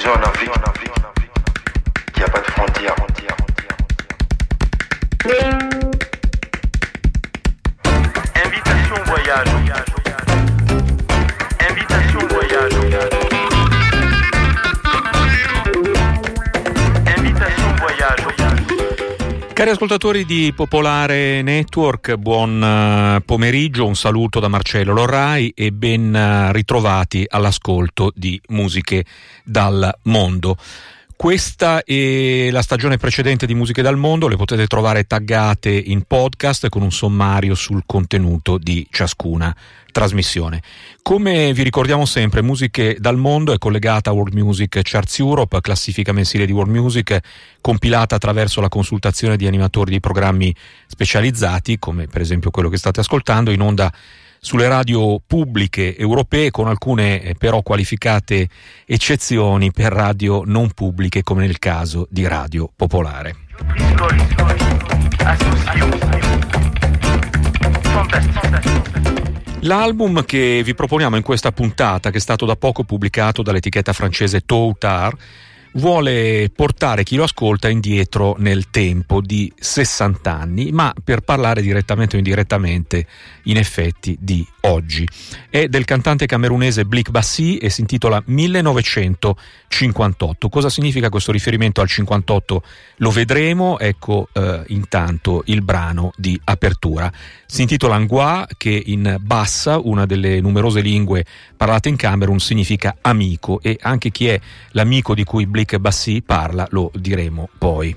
Disons en Afrique qu'il n'y a pas de frontières. Cari ascoltatori di Popolare Network, buon eh, pomeriggio, un saluto da Marcello Lorrai e ben eh, ritrovati all'ascolto di Musiche dal Mondo. Questa e la stagione precedente di Musiche dal Mondo le potete trovare taggate in podcast con un sommario sul contenuto di ciascuna trasmissione. Come vi ricordiamo sempre, Musiche dal Mondo è collegata a World Music Charts Europe, classifica mensile di World Music, compilata attraverso la consultazione di animatori di programmi specializzati, come per esempio quello che state ascoltando, in onda sulle radio pubbliche europee con alcune eh, però qualificate eccezioni per radio non pubbliche come nel caso di Radio Popolare. L'album che vi proponiamo in questa puntata, che è stato da poco pubblicato dall'etichetta francese Toutar, vuole portare chi lo ascolta indietro nel tempo di 60 anni, ma per parlare direttamente o indirettamente, in effetti, di oggi. È del cantante camerunese Blik Bassi e si intitola 1958. Cosa significa questo riferimento al 58? Lo vedremo, ecco eh, intanto il brano di apertura. Si intitola Angua, che in bassa, una delle numerose lingue parlate in Camerun, significa amico e anche chi è l'amico di cui Blik Bassi parla lo diremo poi.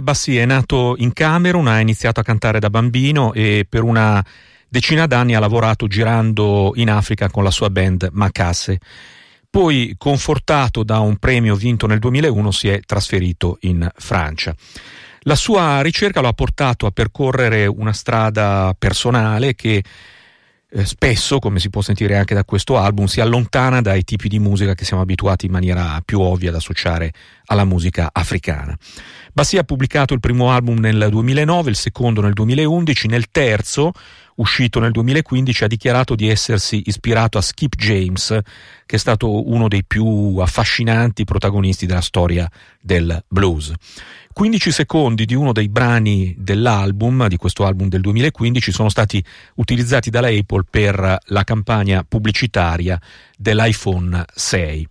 Bassi è nato in Camerun, ha iniziato a cantare da bambino e per una decina d'anni ha lavorato girando in Africa con la sua band Macasse. Poi, confortato da un premio vinto nel 2001, si è trasferito in Francia. La sua ricerca lo ha portato a percorrere una strada personale che eh, spesso, come si può sentire anche da questo album, si allontana dai tipi di musica che siamo abituati in maniera più ovvia ad associare alla musica africana. Bassi ha pubblicato il primo album nel 2009, il secondo nel 2011, nel terzo, uscito nel 2015, ha dichiarato di essersi ispirato a Skip James, che è stato uno dei più affascinanti protagonisti della storia del blues. 15 secondi di uno dei brani dell'album, di questo album del 2015, sono stati utilizzati dalla Apple per la campagna pubblicitaria dell'iPhone 6.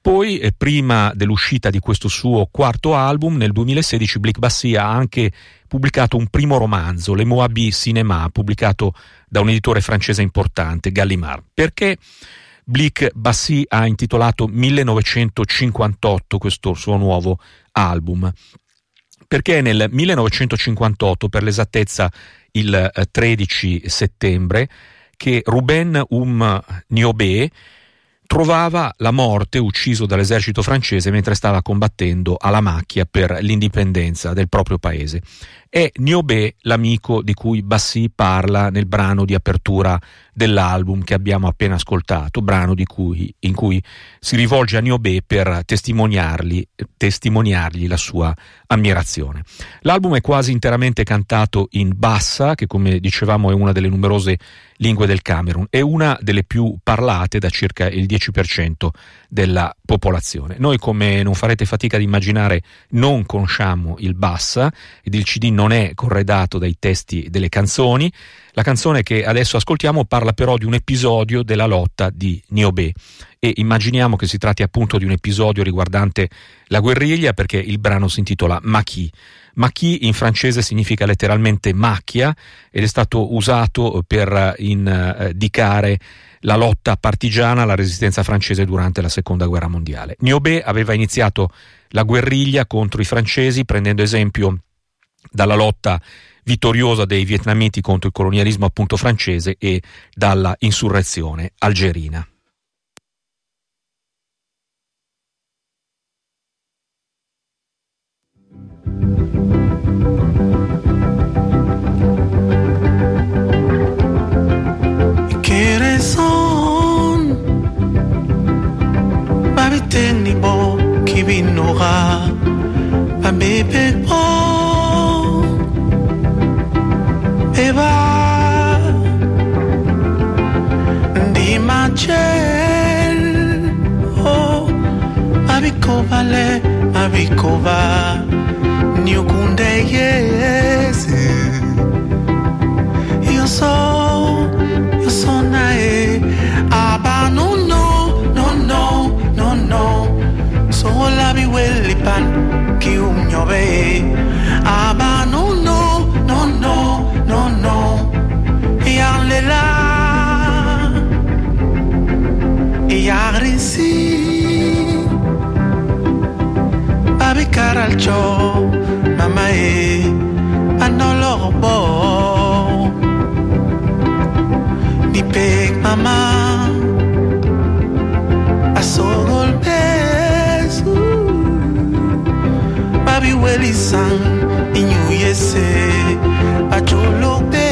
Poi, eh, prima dell'uscita di questo suo quarto album, nel 2016 Blick Bassi ha anche pubblicato un primo romanzo, Le Moabi Cinema, pubblicato da un editore francese importante, Gallimard. Perché Blick Bassi ha intitolato 1958 questo suo nuovo album? Perché nel 1958, per l'esattezza il 13 eh, settembre, che Ruben Um Niobé trovava la morte ucciso dall'esercito francese mentre stava combattendo alla macchia per l'indipendenza del proprio paese. È Niobé l'amico di cui Bassi parla nel brano di apertura dell'album che abbiamo appena ascoltato, brano cui, in cui si rivolge a Niobé per testimoniargli, testimoniargli la sua ammirazione. L'album è quasi interamente cantato in bassa, che come dicevamo è una delle numerose lingue del Camerun, è una delle più parlate da circa il 10% della popolazione. Noi, come non farete fatica ad immaginare, non conosciamo il bassa ed il CD non è corredato dai testi delle canzoni. La canzone che adesso ascoltiamo parla però di un episodio della lotta di Niobé e immaginiamo che si tratti appunto di un episodio riguardante la guerriglia perché il brano si intitola Maquis. Maquis in francese significa letteralmente macchia ed è stato usato per indicare la lotta partigiana alla resistenza francese durante la seconda guerra mondiale. Niobé aveva iniziato la guerriglia contro i francesi prendendo esempio dalla lotta vittoriosa dei vietnamiti contro il colonialismo appunto francese e dalla insurrezione algerina. Raison Baby tenni bo qui vale Abiko va Nyukunde Io so so nae. Aba no no No no No no. So labi welli pan Ki umnyo be macho mama e anolorbo dipek mama. Asogol pesu babi welisang inyuyese ajolokte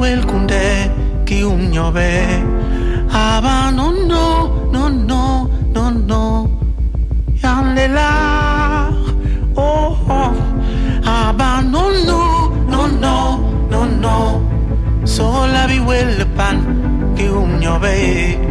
quel condè che un aba no no no no no. No yande la oh oh. Ava no no no no. No no sola vi quel pan ki un nove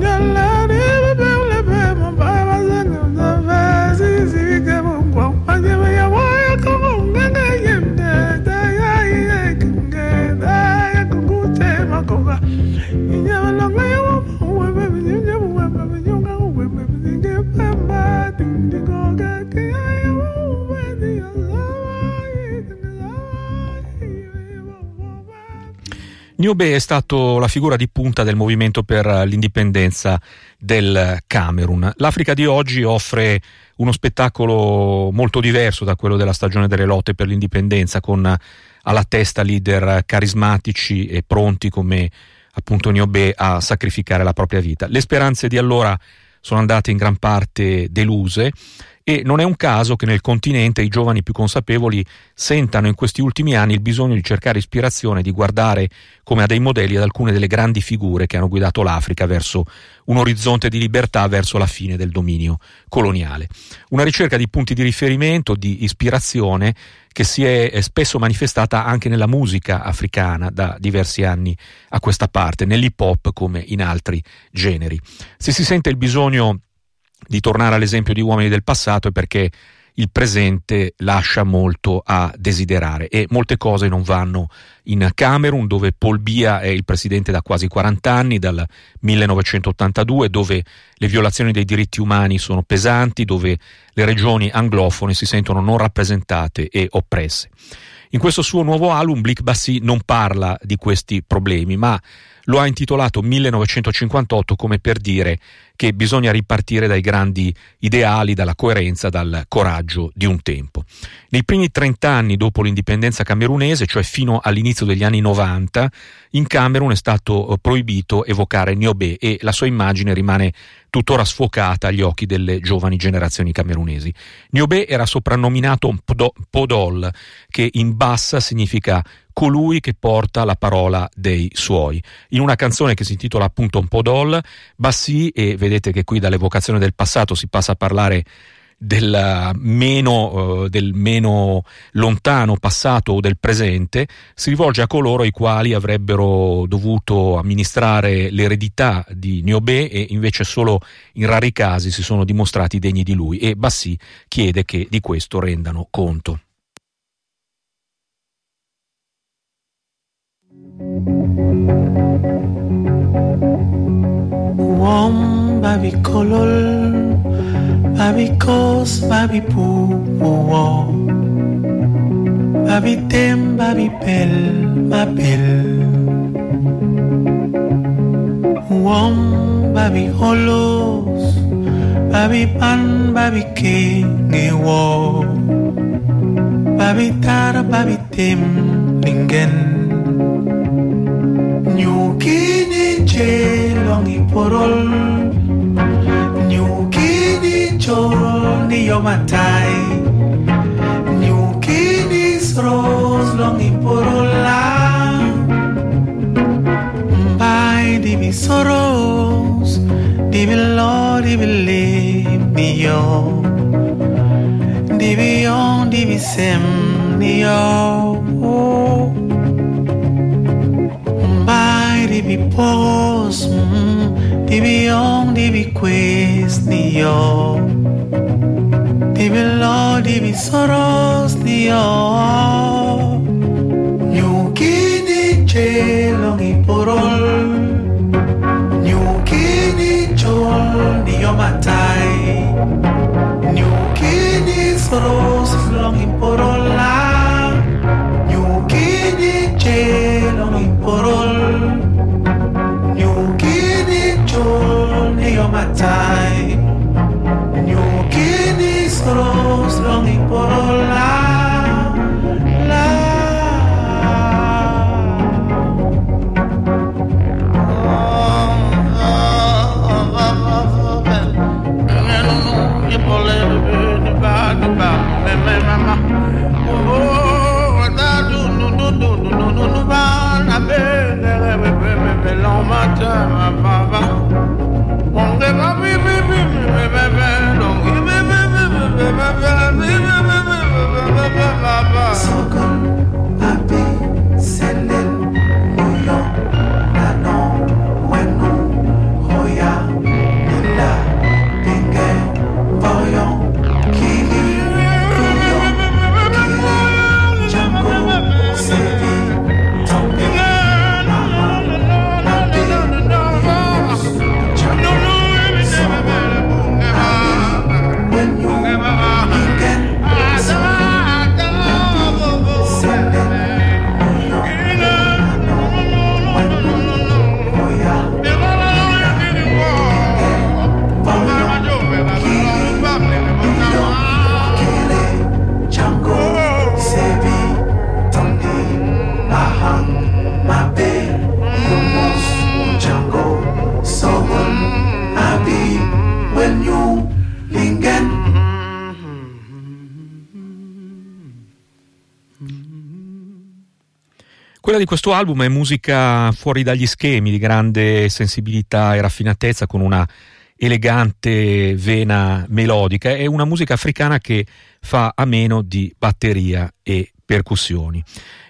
Nana, Niobe è stato la figura di punta del movimento per l'indipendenza del Camerun. L'Africa di oggi offre uno spettacolo molto diverso da quello della stagione delle lotte per l'indipendenza, con alla testa leader carismatici e pronti come appunto Niobe a sacrificare la propria vita. Le speranze di allora sono andate in gran parte deluse e non è un caso che nel continente i giovani più consapevoli sentano in questi ultimi anni il bisogno di cercare ispirazione, di guardare come a dei modelli ad alcune delle grandi figure che hanno guidato l'Africa verso un orizzonte di libertà, verso la fine del dominio coloniale. Una ricerca di punti di riferimento, di ispirazione che si è spesso manifestata anche nella musica africana da diversi anni a questa parte, nell'hip hop come in altri generi. Se si sente il bisogno di tornare all'esempio di uomini del passato è perché il presente lascia molto a desiderare e molte cose non vanno in Camerun dove Paul Bia è il presidente da quasi 40 anni, dal 1982, dove le violazioni dei diritti umani sono pesanti, dove le regioni anglofone si sentono non rappresentate e oppresse. In questo suo nuovo album Blick Bassi non parla di questi problemi, ma lo ha intitolato 1958 come per dire che bisogna ripartire dai grandi ideali, dalla coerenza, dal coraggio di un tempo. Nei primi 30 anni dopo l'indipendenza camerunese, cioè fino all'inizio degli anni 90, in Camerun è stato proibito evocare Niobe e la sua immagine rimane tuttora sfocata agli occhi delle giovani generazioni camerunesi. Niobe era soprannominato Podol, che in bassa significa colui che porta la parola dei suoi. In una canzone che si intitola appunto Un po' doll, Bassi, e vedete che qui dall'evocazione del passato si passa a parlare del meno, uh, del meno, lontano passato o del presente, si rivolge a coloro i quali avrebbero dovuto amministrare l'eredità di Niobe e invece solo in rari casi si sono dimostrati degni di lui e Bassi chiede che di questo rendano conto. Wom babi kolol babi kos babi pu wo babi tem babi pel ma pel. Babi holos babi pan babi ke nge babi tar babi tem ningen. Nyukini jelongi porol. Nyukini chorol niyo matay nyukini sros long iporola mbay di mi soros di mi lo di mi lim niyo di mi yon di mi sem niyo mbay di mi poros Di Dibi on, dibi quest di yo Dibi di dibi soros ni yo Nyuki di celong iporol di questo album è musica fuori dagli schemi, di grande sensibilità e raffinatezza, con una elegante vena melodica. È una musica africana che fa a meno di batteria e percussioni.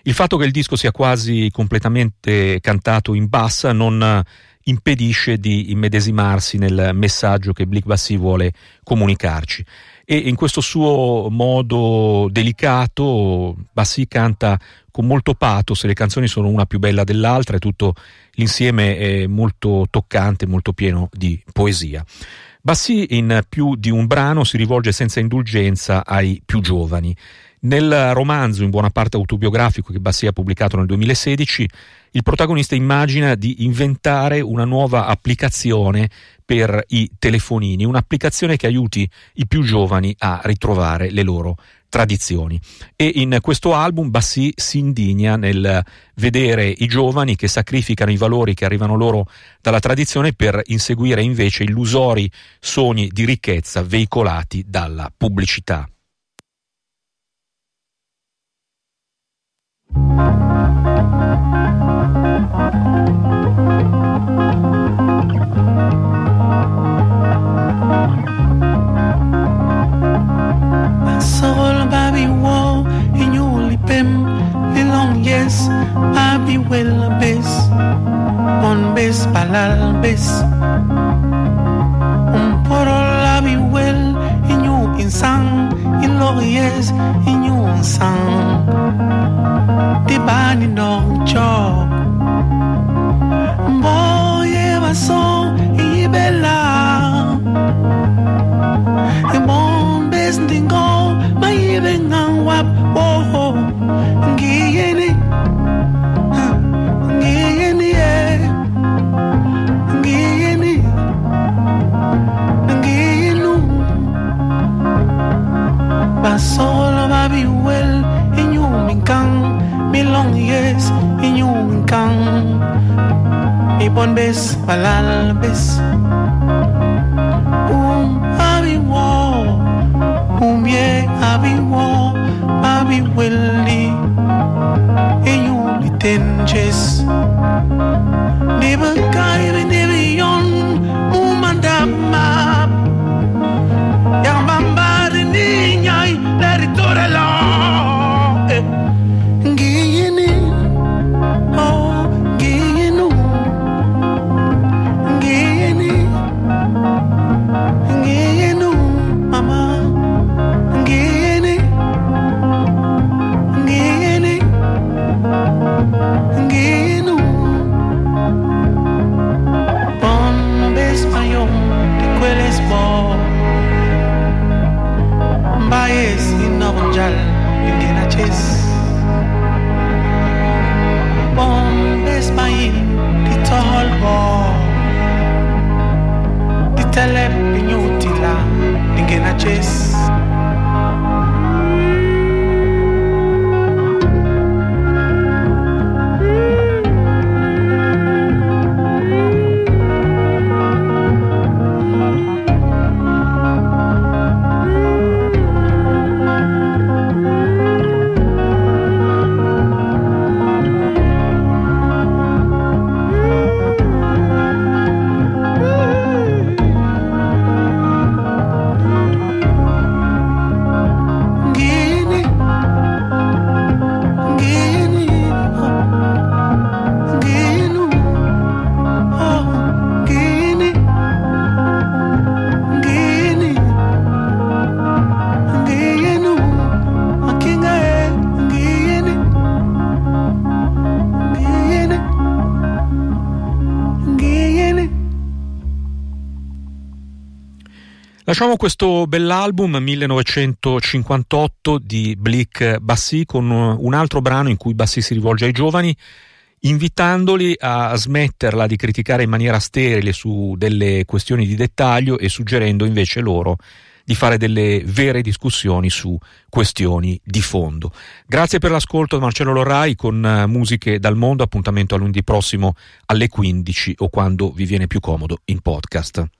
Il fatto che il disco sia quasi completamente cantato in bassa non impedisce di immedesimarsi nel messaggio che Blick Bassi vuole comunicarci. E in questo suo modo delicato, Bassi canta con molto pathos, le canzoni sono una più bella dell'altra e tutto l'insieme è molto toccante, molto pieno di poesia. Bassi in più di un brano si rivolge senza indulgenza ai più giovani. Nel romanzo, in buona parte autobiografico che Bassi ha pubblicato nel 2016, il protagonista immagina di inventare una nuova applicazione per i telefonini, un'applicazione che aiuti i più giovani a ritrovare le loro tradizioni. E in questo album Bassi si indigna nel vedere i giovani che sacrificano i valori che arrivano loro dalla tradizione per inseguire invece illusori sogni di ricchezza veicolati dalla pubblicità. vez, papi huel bez, on bez palal bez. Un poro I be well in you in lories, The band Te bani no chok. Mboye baso, ibela. Bis beso bis, um abi wo, um ye abi wo, abi willi, e you tenjes, never guided. kiss Lasciamo questo bell'album 1958 di Blick Bassi con un altro brano in cui Bassi si rivolge ai giovani invitandoli a smetterla di criticare in maniera sterile su delle questioni di dettaglio e suggerendo invece loro di fare delle vere discussioni su questioni di fondo. Grazie per l'ascolto Marcello Lorrai con eh, musiche dal mondo, appuntamento a lunedì prossimo alle 15 o quando vi viene più comodo in podcast.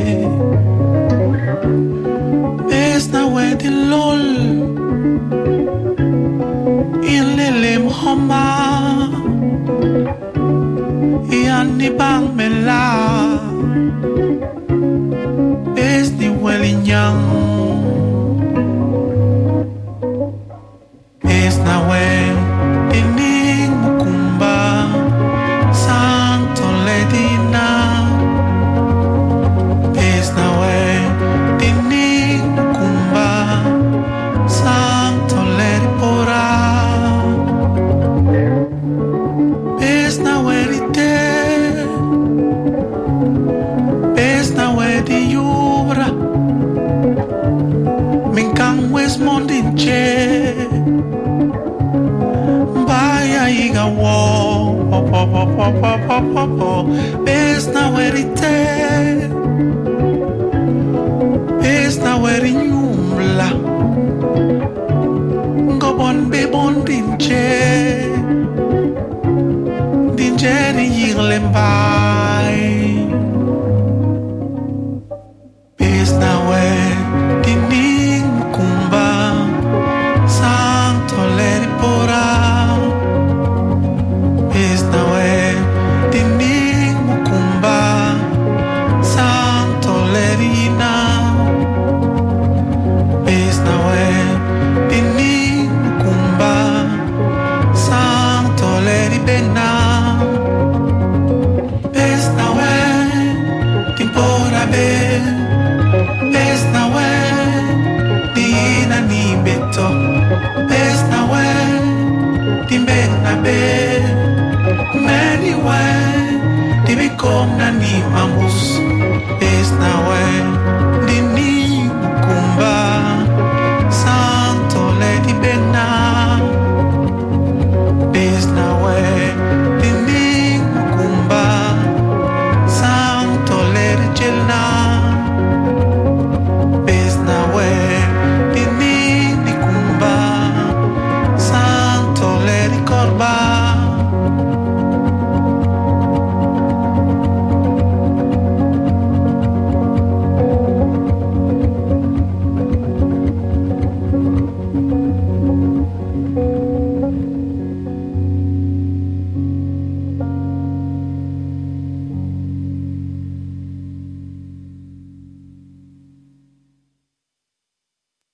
bang mela es ni welinyang feeling by.